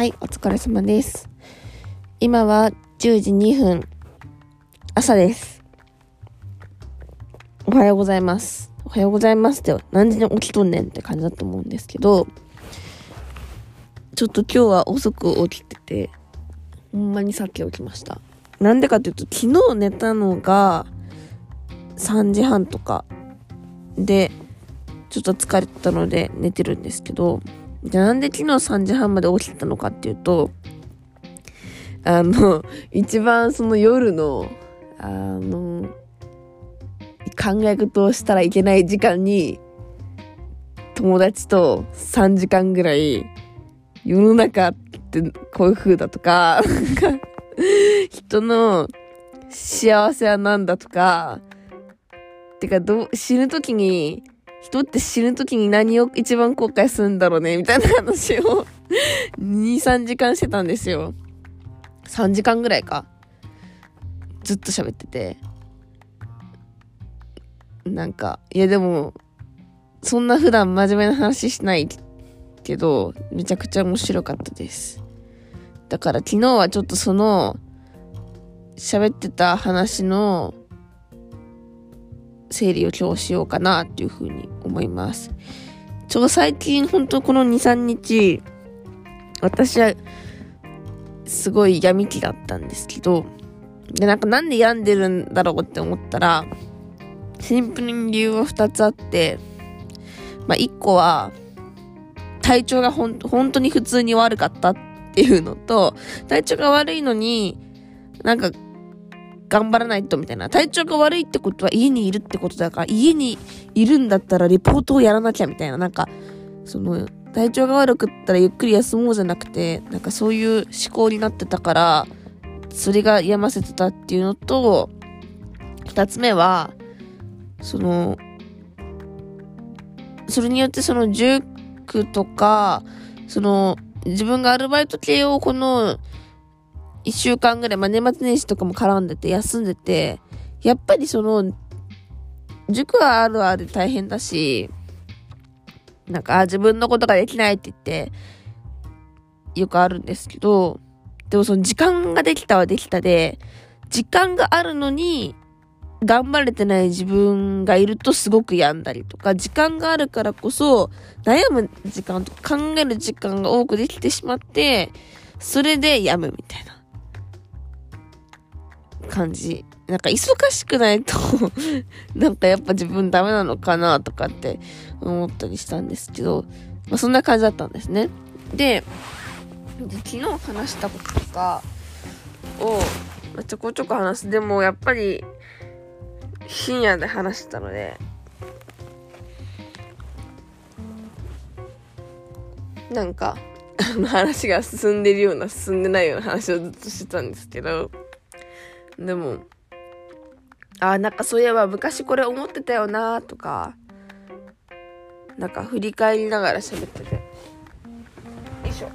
はい、お疲れ様です。今は10時2分、朝です。おはようございます。おはようございますって、何時に起きとんねんって感じだと思うんですけど、ちょっと今日は遅く起きてて、ほんまにさっき起きました。なんでかっていうと、昨日寝たのが3時半とかで、ちょっと疲れてたので寝てるんですけど、じゃあなんで昨日3時半まで起きてたのかっていうと、あの、一番その夜の、あの、考え事をしたらいけない時間に、友達と3時間ぐらい、世の中ってこういう風だとか、人の幸せは何だとか、てかど、死ぬ時に人って死ぬ時に何を一番後悔するんだろうね、みたいな話を2、3時間してたんですよ。3時間ぐらいか。ずっと喋ってて。なんか、いやでも、そんな普段真面目な話しないけど、めちゃくちゃ面白かったです。だから昨日はちょっとその、喋ってた話の整理を今日しようかなっていうふうに思います。ちょ、最近本当この2、3日、私はすごい闇期だったんですけど、で、なんかなんで病んでるんだろうって思ったら、シンプルに理由は2つあって、まあ1個は、体調がほん、本当に普通に悪かったっていうのと、体調が悪いのに、なんか頑張らないとみたいな。体調が悪いってことは家にいるってことだから、家にいるんだったらレポートをやらなきゃみたいな。なんか、その、体調が悪くったらゆっくり休もうじゃなくて、なんかそういう思考になってたから、それが病ませてたっていうのと、二つ目は、その、それによってその塾とか、その、自分がアルバイト系をこの一週間ぐらい、まあ、年末年始とかも絡んでて、休んでて、やっぱりその、塾はあるある大変だし、なんか、自分のことができないって言って、よくあるんですけど、でもその時間ができたはできたで、時間があるのに、頑張れてない自分がいるとすごく病んだりとか、時間があるからこそ、悩む時間とか考える時間が多くできてしまって、それで病むみたいな。感じ。なんか忙しくないと なんかやっぱ自分ダメなのかなとかって思ったりしたんですけど、まあそんな感じだったんですね。で、昨日話したこととかを、まあ、ちょこちょこ話す。でもやっぱり深夜で話したので、なんか、話が進んでるような進んでないような話をずっとしてたんですけど、でも、あ、なんかそういえば昔これ思ってたよなとか、なんか振り返りながら喋ってて。よいしょ。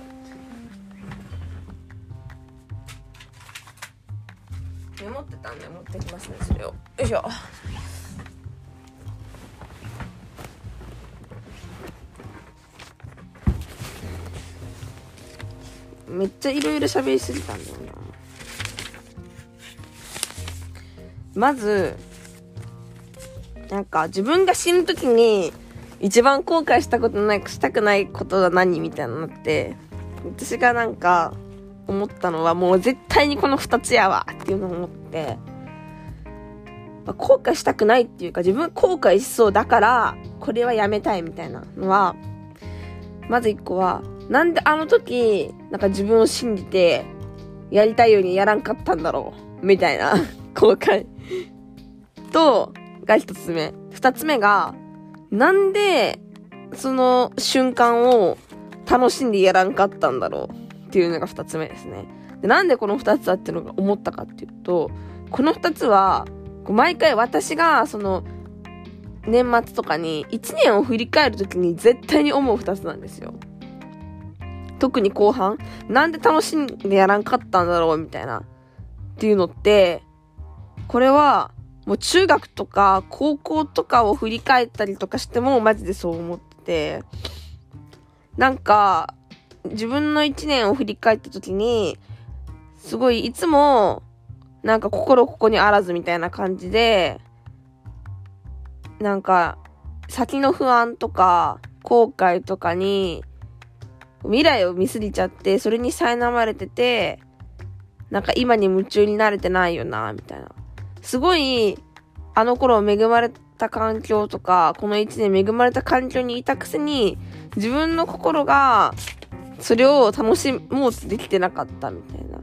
メモってたんで持ってきますね、それを。よいしょ。めっちゃいろいろ喋りすぎたんだよな。まず、なんか自分が死ぬ時に一番後悔したことない、したくないことは何みたいになって、私がなんか思ったのはもう絶対にこの二つやわっていうのを思って、まあ、後悔したくないっていうか自分後悔しそうだからこれはやめたいみたいなのは、まず一個は、なんであの時、なんか自分を信じてやりたいようにやらんかったんだろうみたいな後悔。と、が一つ目。二つ目が、なんで、その瞬間を楽しんでやらんかったんだろうっていうのが二つ目ですね。で、なんでこの二つだっていうのが思ったかっていうと、この二つは、毎回私が、その、年末とかに一年を振り返るときに絶対に思う二つなんですよ。特に後半、なんで楽しんでやらんかったんだろうみたいな。っていうのって、これは、もう中学とか高校とかを振り返ったりとかしてもマジでそう思ってて、なんか、自分の一年を振り返った時に、すごいいつも、なんか心ここにあらずみたいな感じで、なんか、先の不安とか、後悔とかに、未来を見すぎちゃって、それに苛まれてて、なんか今に夢中になれてないよな、みたいな。すごい、あの頃恵まれた環境とか、この一年恵まれた環境にいたくせに、自分の心が、それを楽しもうとできてなかったみたいな。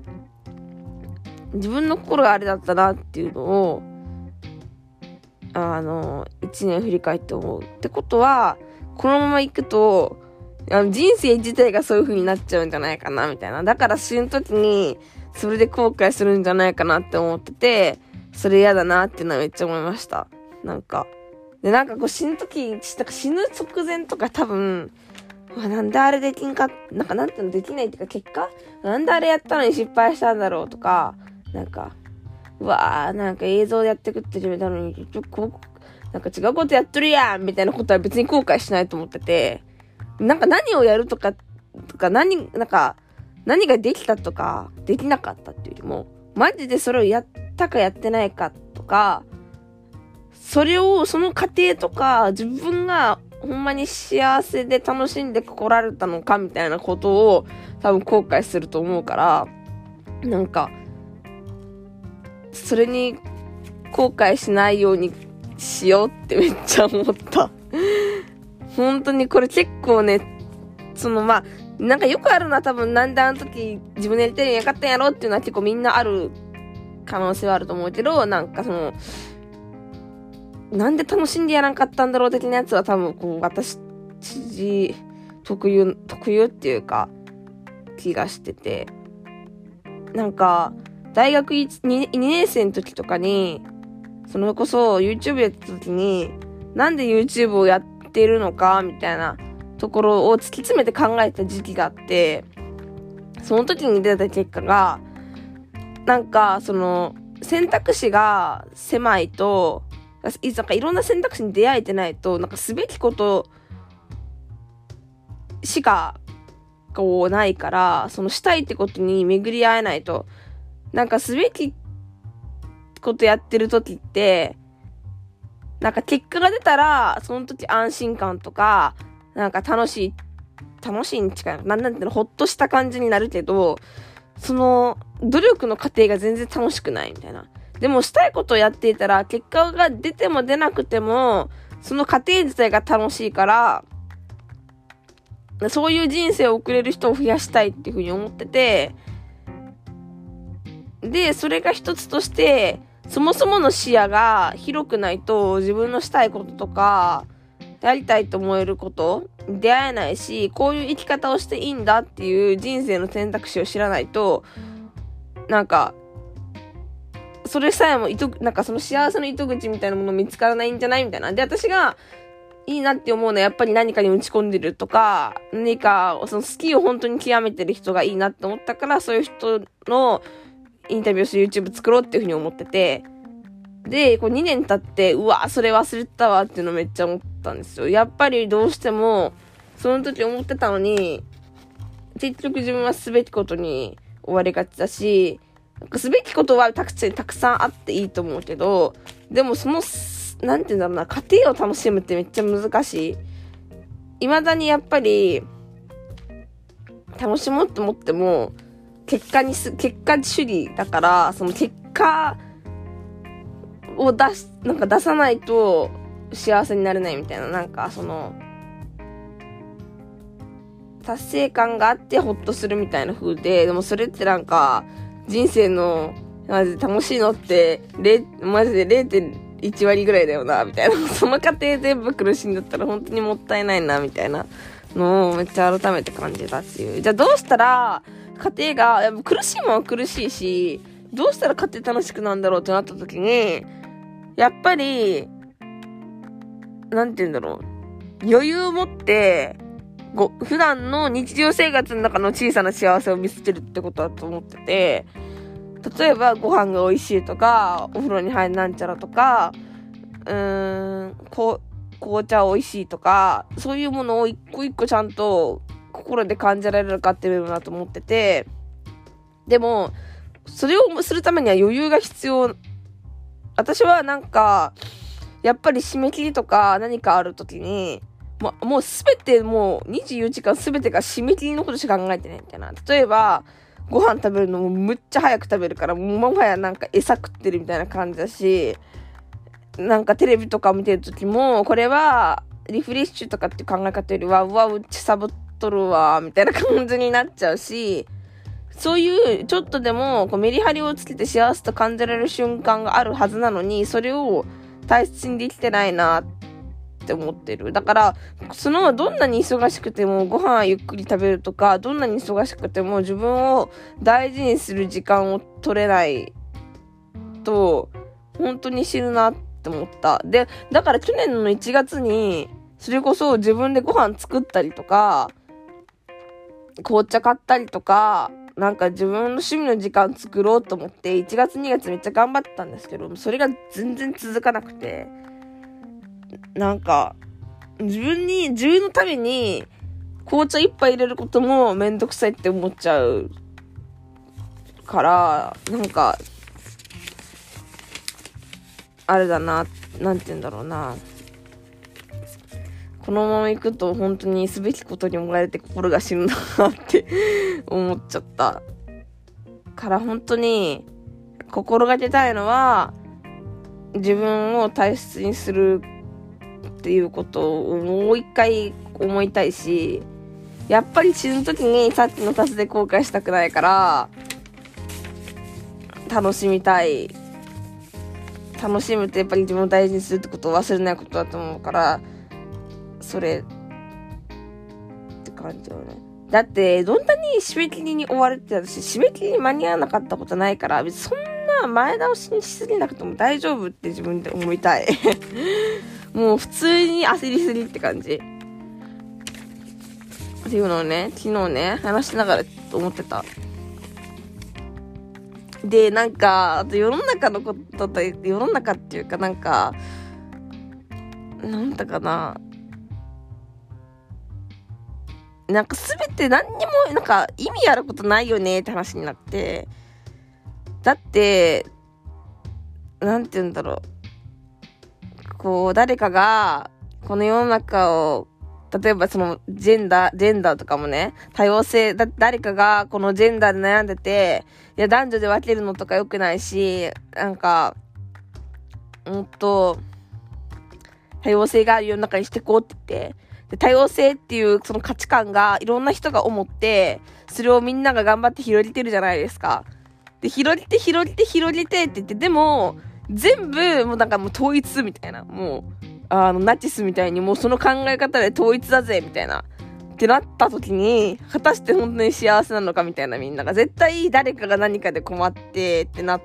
自分の心があれだったなっていうのを、あの、一年振り返って思う。ってことは、このまま行くと、あの人生自体がそういう風になっちゃうんじゃないかな、みたいな。だから死ぬ時に、それで後悔するんじゃないかなって思ってて、それ嫌だなっていうのはめっちゃ思いました。なんか。で、なんかこう死ぬ時、死ぬ直前とか多分、なんであれできんか、なんかなんていうのできないっていうか結果なんであれやったのに失敗したんだろうとか、なんか、うわー、なんか映像でやってくって決めたのに、結局こ、なんか違うことやっとるやんみたいなことは別に後悔しないと思ってて、なんか何をやるとか、とか何、なんか、何ができたとか、できなかったっていうよりも、マジでそれをやったかやってないかとか、それを、その過程とか、自分がほんまに幸せで楽しんで来られたのかみたいなことを多分後悔すると思うから、なんか、それに後悔しないようにしようってめっちゃ思った。本当にこれ結構ね、そのまあ、なんかよくあるのは多分なんであの時自分でやりたいのやかったんやろっていうのは結構みんなある可能性はあると思うけど、なんかその、なんで楽しんでやらんかったんだろう的なやつは多分こう私知特有、特有っていうか気がしてて。なんか、大学 2, 2年生の時とかに、それこそ YouTube やった時に、なんで YouTube をやってるのかみたいなところを突き詰めて考えた時期があって、その時に出た結果が、なんか、その、選択肢が狭いと、なんかいろんな選択肢に出会えてないと、なんかすべきことしか、こうないから、そのしたいってことに巡り合えないと、なんかすべきことやってる時って、なんか結果が出たら、その時安心感とか、なんか楽しい、楽しいに近い、なんなんていうの、ほっとした感じになるけど、その、努力の過程が全然楽しくないみたいな。でもしたいことをやっていたら、結果が出ても出なくても、その過程自体が楽しいから、そういう人生を送れる人を増やしたいっていうふうに思ってて、で、それが一つとして、そもそもの視野が広くないと自分のしたいこととか、やりたいと思えること出会えないし、こういう生き方をしていいんだっていう人生の選択肢を知らないと、なんか、それさえも糸、なんかその幸せの糸口みたいなもの見つからないんじゃないみたいな。で、私が、いいなって思うのはやっぱり何かに打ち込んでるとか、何か、その好きを本当に極めてる人がいいなって思ったから、そういう人のインタビューして YouTube 作ろうっていうふうに思ってて、で、こう2年経って、うわ、それ忘れてたわっていうのめっちゃ思ったんですよ。やっぱりどうしても、その時思ってたのに、結局自分はすべきことに追われがちだし、すべきことはたくたくさんあっていいと思うけど、でもその、なんて言うんだろうな、家庭を楽しむってめっちゃ難しい。未だにやっぱり、楽しもうと思っても、結果にす、結果主義だから、その結果を出し、なんか出さないと幸せになれないみたいな、なんかその、達成感があってホッとするみたいな風で、でもそれってなんか、人生の、マジで楽しいのって、マジで0.1割ぐらいだよな、みたいな。その過程全部苦しんだったら本当にもったいないな、みたいなのをめっちゃ改めて感じたっていう。じゃあどうしたら、家庭が、やっぱ苦しいもんは苦しいし、どうしたら家庭楽しくなんだろうってなった時に、やっぱり、なんて言うんだろう。余裕を持って、ご、普段の日常生活の中の小さな幸せを見つけるってことだと思ってて、例えばご飯が美味しいとか、お風呂に入るなんちゃらとか、うーん、こう、紅茶美味しいとか、そういうものを一個一個ちゃんと心で感じられるかっていう部分だと思ってて、でも、それをするためには余裕が必要。私はなんか、やっぱり締め切りとか何かある時に、もう、もうすべてもう24時間すべてが締め切りのことしか考えてないみたいな。例えば、ご飯食べるのもむっちゃ早く食べるから、もはやなんか餌食ってるみたいな感じだし、なんかテレビとか見てる時も、これはリフレッシュとかっていう考え方よりは、うわ、うちサボっとるわ、みたいな感じになっちゃうし、そういう、ちょっとでも、こうメリハリをつけて幸せと感じられる瞬間があるはずなのに、それを大切にできてないなっって思ってる。だから、その、どんなに忙しくてもご飯ゆっくり食べるとか、どんなに忙しくても自分を大事にする時間を取れないと、本当に死ぬなって思った。で、だから去年の1月に、それこそ自分でご飯作ったりとか、紅茶買ったりとか、なんか自分の趣味の時間作ろうと思って、1月2月めっちゃ頑張ったんですけど、それが全然続かなくて、なんか、自分に、自分のために、紅茶一杯入れることもめんどくさいって思っちゃうから、なんか、あれだな、なんて言うんだろうな。このまま行くと本当にすべきことに追われて心が死ぬなって 思っちゃった。から本当に心がけたいのは自分を大切にするっていうことをもう一回思いたいし、やっぱり死ぬ時にさっきのタスで後悔したくないから、楽しみたい。楽しむってやっぱり自分を大事にするってことを忘れないことだと思うから、それって感じよね。だって、どんなに締め切りに追われてたし、締め切りに間に合わなかったことないから、別にそんな前倒しにしすぎなくても大丈夫って自分で思いたい。もう普通に焦りすぎって感じ。っていうのをね、昨日ね、話しながら思ってた。で、なんか、あと世の中のことと、世の中っていうかなんか、なんだかな、なんか全て何にも、なんか意味あることないよねって話になって、だって、なんて言うんだろう。こう、誰かが、この世の中を、例えばその、ジェンダー、ジェンダーとかもね、多様性、だ、誰かがこのジェンダーで悩んでて、いや、男女で分けるのとか良くないし、なんか、うんと、多様性がある世の中にしていこうって言って、で、多様性っていうその価値観がいろんな人が思って、それをみんなが頑張って広げてるじゃないですか。で、広げて広げて広げてって言って、でも、全部、もうなんかもう統一みたいな。もう、あの、ナチスみたいにもうその考え方で統一だぜみたいな。ってなった時に、果たして本当に幸せなのかみたいなみんなが。絶対誰かが何かで困ってってな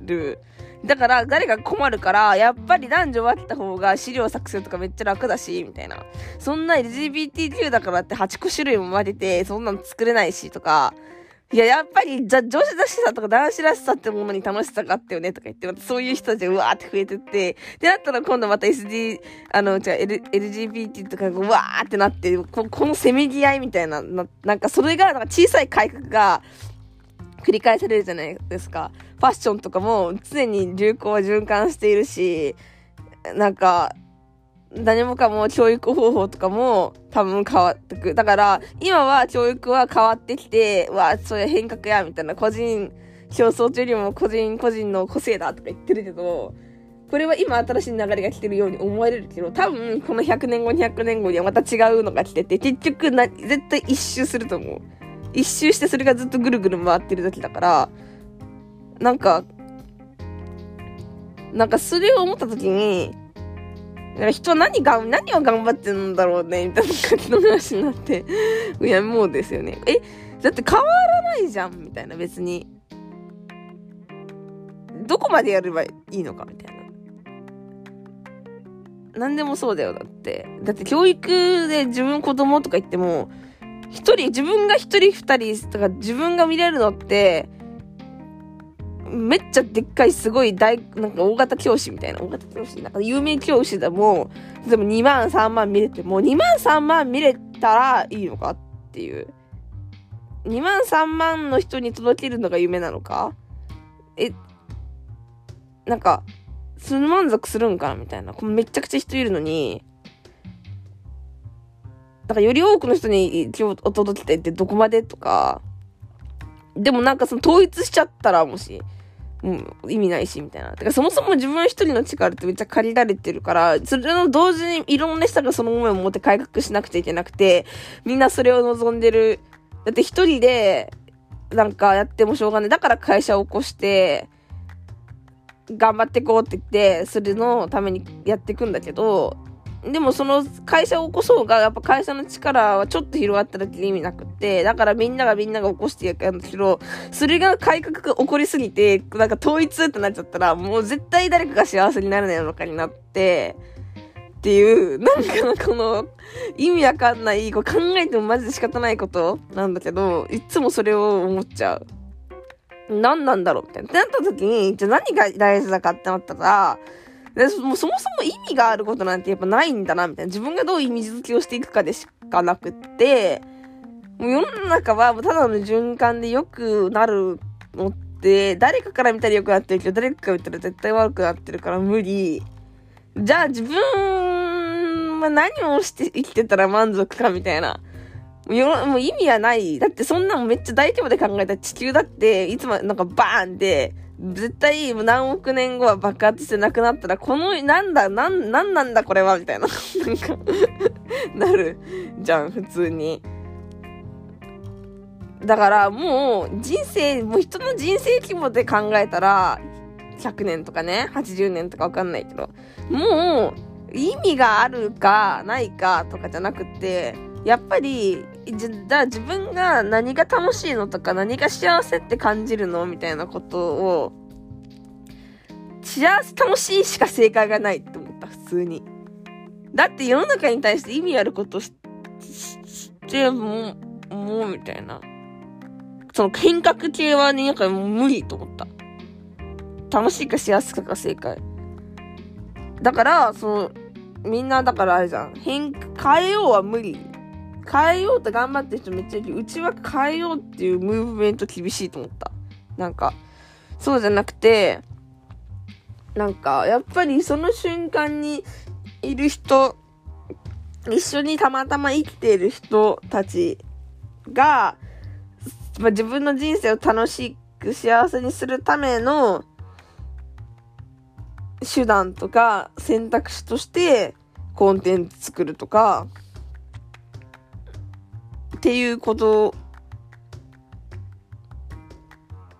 る。だから、誰が困るから、やっぱり男女分けた方が資料作成とかめっちゃ楽だし、みたいな。そんな LGBTQ だからって8個種類も分けて、そんなの作れないし、とか。いや、やっぱり、じゃ、女子らしさとか男子らしさってものに楽しさがあったよね、とか言って、またそういう人たちがうわーって増えてって、で、なったら今度また SD、あの、じゃ L、LGBT とかがうわーってなって、ここのせめぎ合いみたいな、ななんかそれが、なんか小さい改革が、繰り返されるじゃないですか。ファッションとかも常に流行は循環しているし、なんか、何もかも教育方法とかも多分変わってく。だから、今は教育は変わってきて、わあ、そういう変革や、みたいな、個人競争というよりも個人個人の個性だとか言ってるけど、これは今新しい流れが来てるように思われるけど、多分この100年後、200年後にはまた違うのが来てて、結局な、絶対一周すると思う。一周してそれがずっとぐるぐる回ってる時だから、なんか、なんかそれを思った時に、人は何が、何を頑張ってるんだろうね、みたいな感じの話になって、いや、もうですよね。え、だって変わらないじゃん、みたいな、別に。どこまでやればいいのか、みたいな。何でもそうだよ、だって。だって教育で自分子供とか言っても、一人、自分が一人二人とか自分が見れるのって、めっちゃでっかいすごい大、なんか大型教師みたいな、大型教師、なんか有名教師でも、例えば2万3万見れても、2万3万見れたらいいのかっていう。2万3万の人に届けるのが夢なのか？え、なんか、その満足するんかなみたいな。めちゃくちゃ人いるのに、だかより多くの人に今日お届けてってどこまでとか、でもなんかその統一しちゃったらもし、うん、意味ないし、みたいな。てかそもそも自分一人の力ってめっちゃ借りられてるから、それの同時にいろんな人がその思いを持って改革しなくちゃいけなくて、みんなそれを望んでる。だって一人で、なんかやってもしょうがない。だから会社を起こして、頑張ってこうって言って、それのためにやっていくんだけど、でもその会社を起こそうが、やっぱ会社の力はちょっと広がっただけで意味なくって、だからみんながみんなが起こしてやるんだけど、それが改革が起こりすぎて、なんか統一ってなっちゃったら、もう絶対誰かが幸せになるのかになって、っていう、なんかこの、意味わかんない、こう考えてもマジで仕方ないことなんだけど、いつもそれを思っちゃう。何なんだろうみたいな。ってなった時に、じゃあ何が大事だかってなったら、でもうそもそも意味があることなんてやっぱないんだな、みたいな。自分がどう意味付けをしていくかでしかなくって、もう世の中はただの循環で良くなるのって、誰かから見たら良くなってるけど、誰かから見たら絶対悪くなってるから無理。じゃあ自分は何をして生きてたら満足かみたいな。もう意味はない。だってそんなのめっちゃ大規模で考えた地球だって、いつもなんかバーンって、絶対何億年後は爆発してなくなったら、この、なんだ、なん、なんなんだこれはみたいな。なんか なるじゃん、普通に。だからもう人生、もう人の人生規模で考えたら、100年とかね、80年とかわかんないけど、もう意味があるかないかとかじゃなくて、やっぱりじゃ自分が何が楽しいのとか何が幸せって感じるのみたいなことを幸せ楽しいしか正解がないって思った普通に。だって世の中に対して意味あることしてももうみたいな。その変革系はねなんかもう無理と思った。楽しいか幸せかが正解。だからそのみんなだからあれじゃん。変変えようは無理。変えようと頑張ってる人めっちゃいる。うちは変えようっていうムーブメント厳しいと思った。なんか、そうじゃなくて、なんか、やっぱりその瞬間にいる人、一緒にたまたま生きている人たちが、まあ、自分の人生を楽しく幸せにするための手段とか選択肢としてコンテンツ作るとか、っていうこと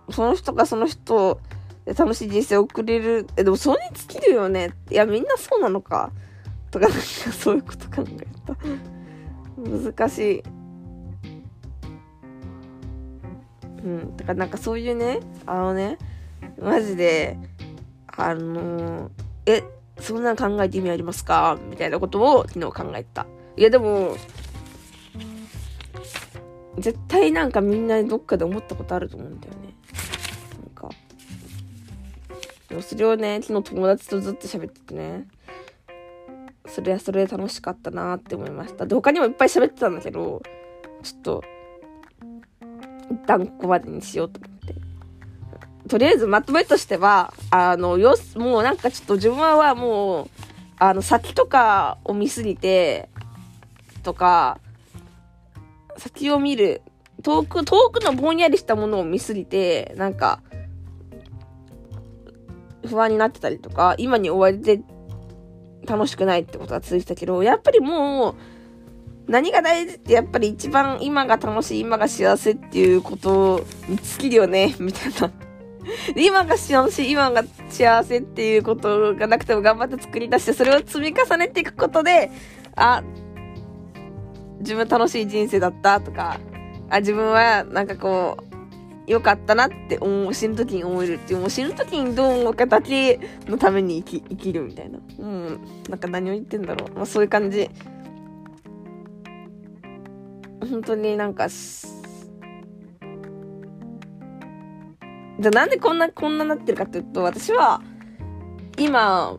その人がその人で楽しい人生を送れる。え、でもそれに尽きるよね。いや、みんなそうなのか。とか、なんかそういうこと考えた。難しい。うん。だからなんかそういうね、あのね、マジで、あのー、え、そんなん考えて意味ありますか？みたいなことを昨日考えた。いや、でも、絶対なんかみんなどっかで思ったことあると思うんだよね。なんか。でもそれをね、昨日友達とずっと喋っててね。それはそれで楽しかったなって思いました。で、他にもいっぱい喋ってたんだけど、ちょっと、一旦ここまでにしようと思って。とりあえずまとめとしては、あの、よもうなんかちょっと自分はもう、あの、先とかを見すぎて、とか、先を見る、遠く、遠くのぼんやりしたものを見すぎて、なんか、不安になってたりとか、今に追われて楽しくないってことが続いてたけど、やっぱりもう、何が大事ってやっぱり一番今が楽しい、今が幸せっていうことに尽きるよね、みたいな。今が幸せ、今が幸せっていうことがなくても頑張って作り出して、それを積み重ねていくことで、あ、自分楽しい人生だったとか、あ、自分はなんかこう、良かったなって思う、死ぬ時に思えるっていう、もう死ぬ時にどう思うかだけのために生き、生きるみたいな。うん。なんか何を言ってんだろう。まあそういう感じ。本当になんか、じゃあなんでこんな、こんななってるかっていうと、私は、今、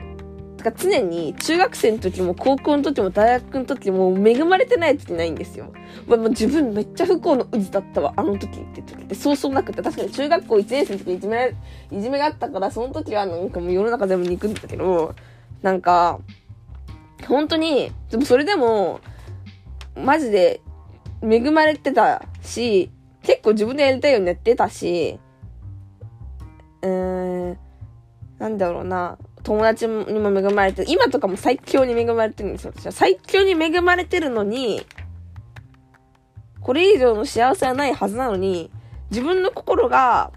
てか常に中学生の時も高校の時も大学の時も恵まれてない時ないんですよ。まあ、自分めっちゃ不幸の渦だったわ、あの時って時ってそうそうなくて、確かに中学校1年生の時いじめ、いじめがあったから、その時はなんかもう世の中全部憎んだけど、なんか、本当に、でもそれでも、マジで恵まれてたし、結構自分でやりたいようにやってたし、うーん、なんだろうな、友達にも恵まれて、今とかも最強に恵まれてるんですよ、私は。最強に恵まれてるのに、これ以上の幸せはないはずなのに、自分の心が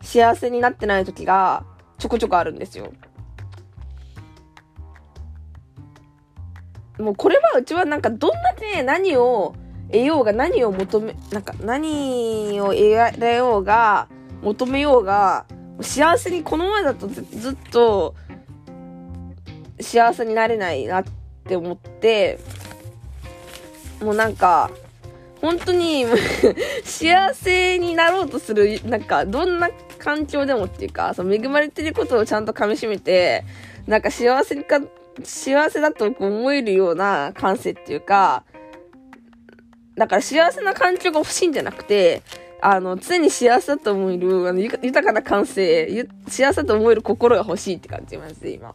幸せになってない時がちょこちょこあるんですよ。もうこれはうちはなんかどんだけ何を得ようが何を求め、なんか何を得られようが求めようが幸せにこのままだとずっと幸せになれないなって思って、もうなんか、本当に 幸せになろうとする、なんか、どんな環境でもっていうか、その恵まれてることをちゃんと噛み締めて、なんか幸せか、幸せだと思えるような感性っていうか、だから幸せな環境が欲しいんじゃなくて、あの、常に幸せだと思える、あの、豊かな感性、幸せだと思える心が欲しいって感じます、今。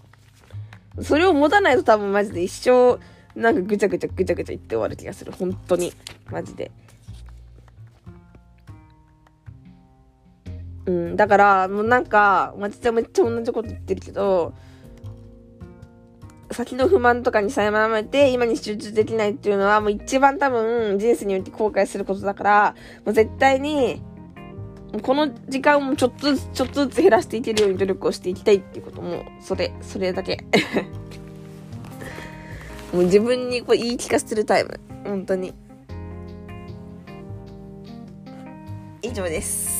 それを持たないと多分マジで一生、なんかぐちゃぐちゃぐちゃぐちゃ言って終わる気がする。本当に。マジで。うん、だから、もうなんか、マジでめっちゃ同じこと言ってるけど、先の不満とかに苛まれて、今に集中できないっていうのは、もう一番多分、人生によって後悔することだから、もう絶対に、この時間をちょっとずつ、ちょっとずつ減らしていけるように努力をしていきたいっていうことも、それ、それだけ。もう自分にこう言い聞かせてるタイム。本当に。以上です。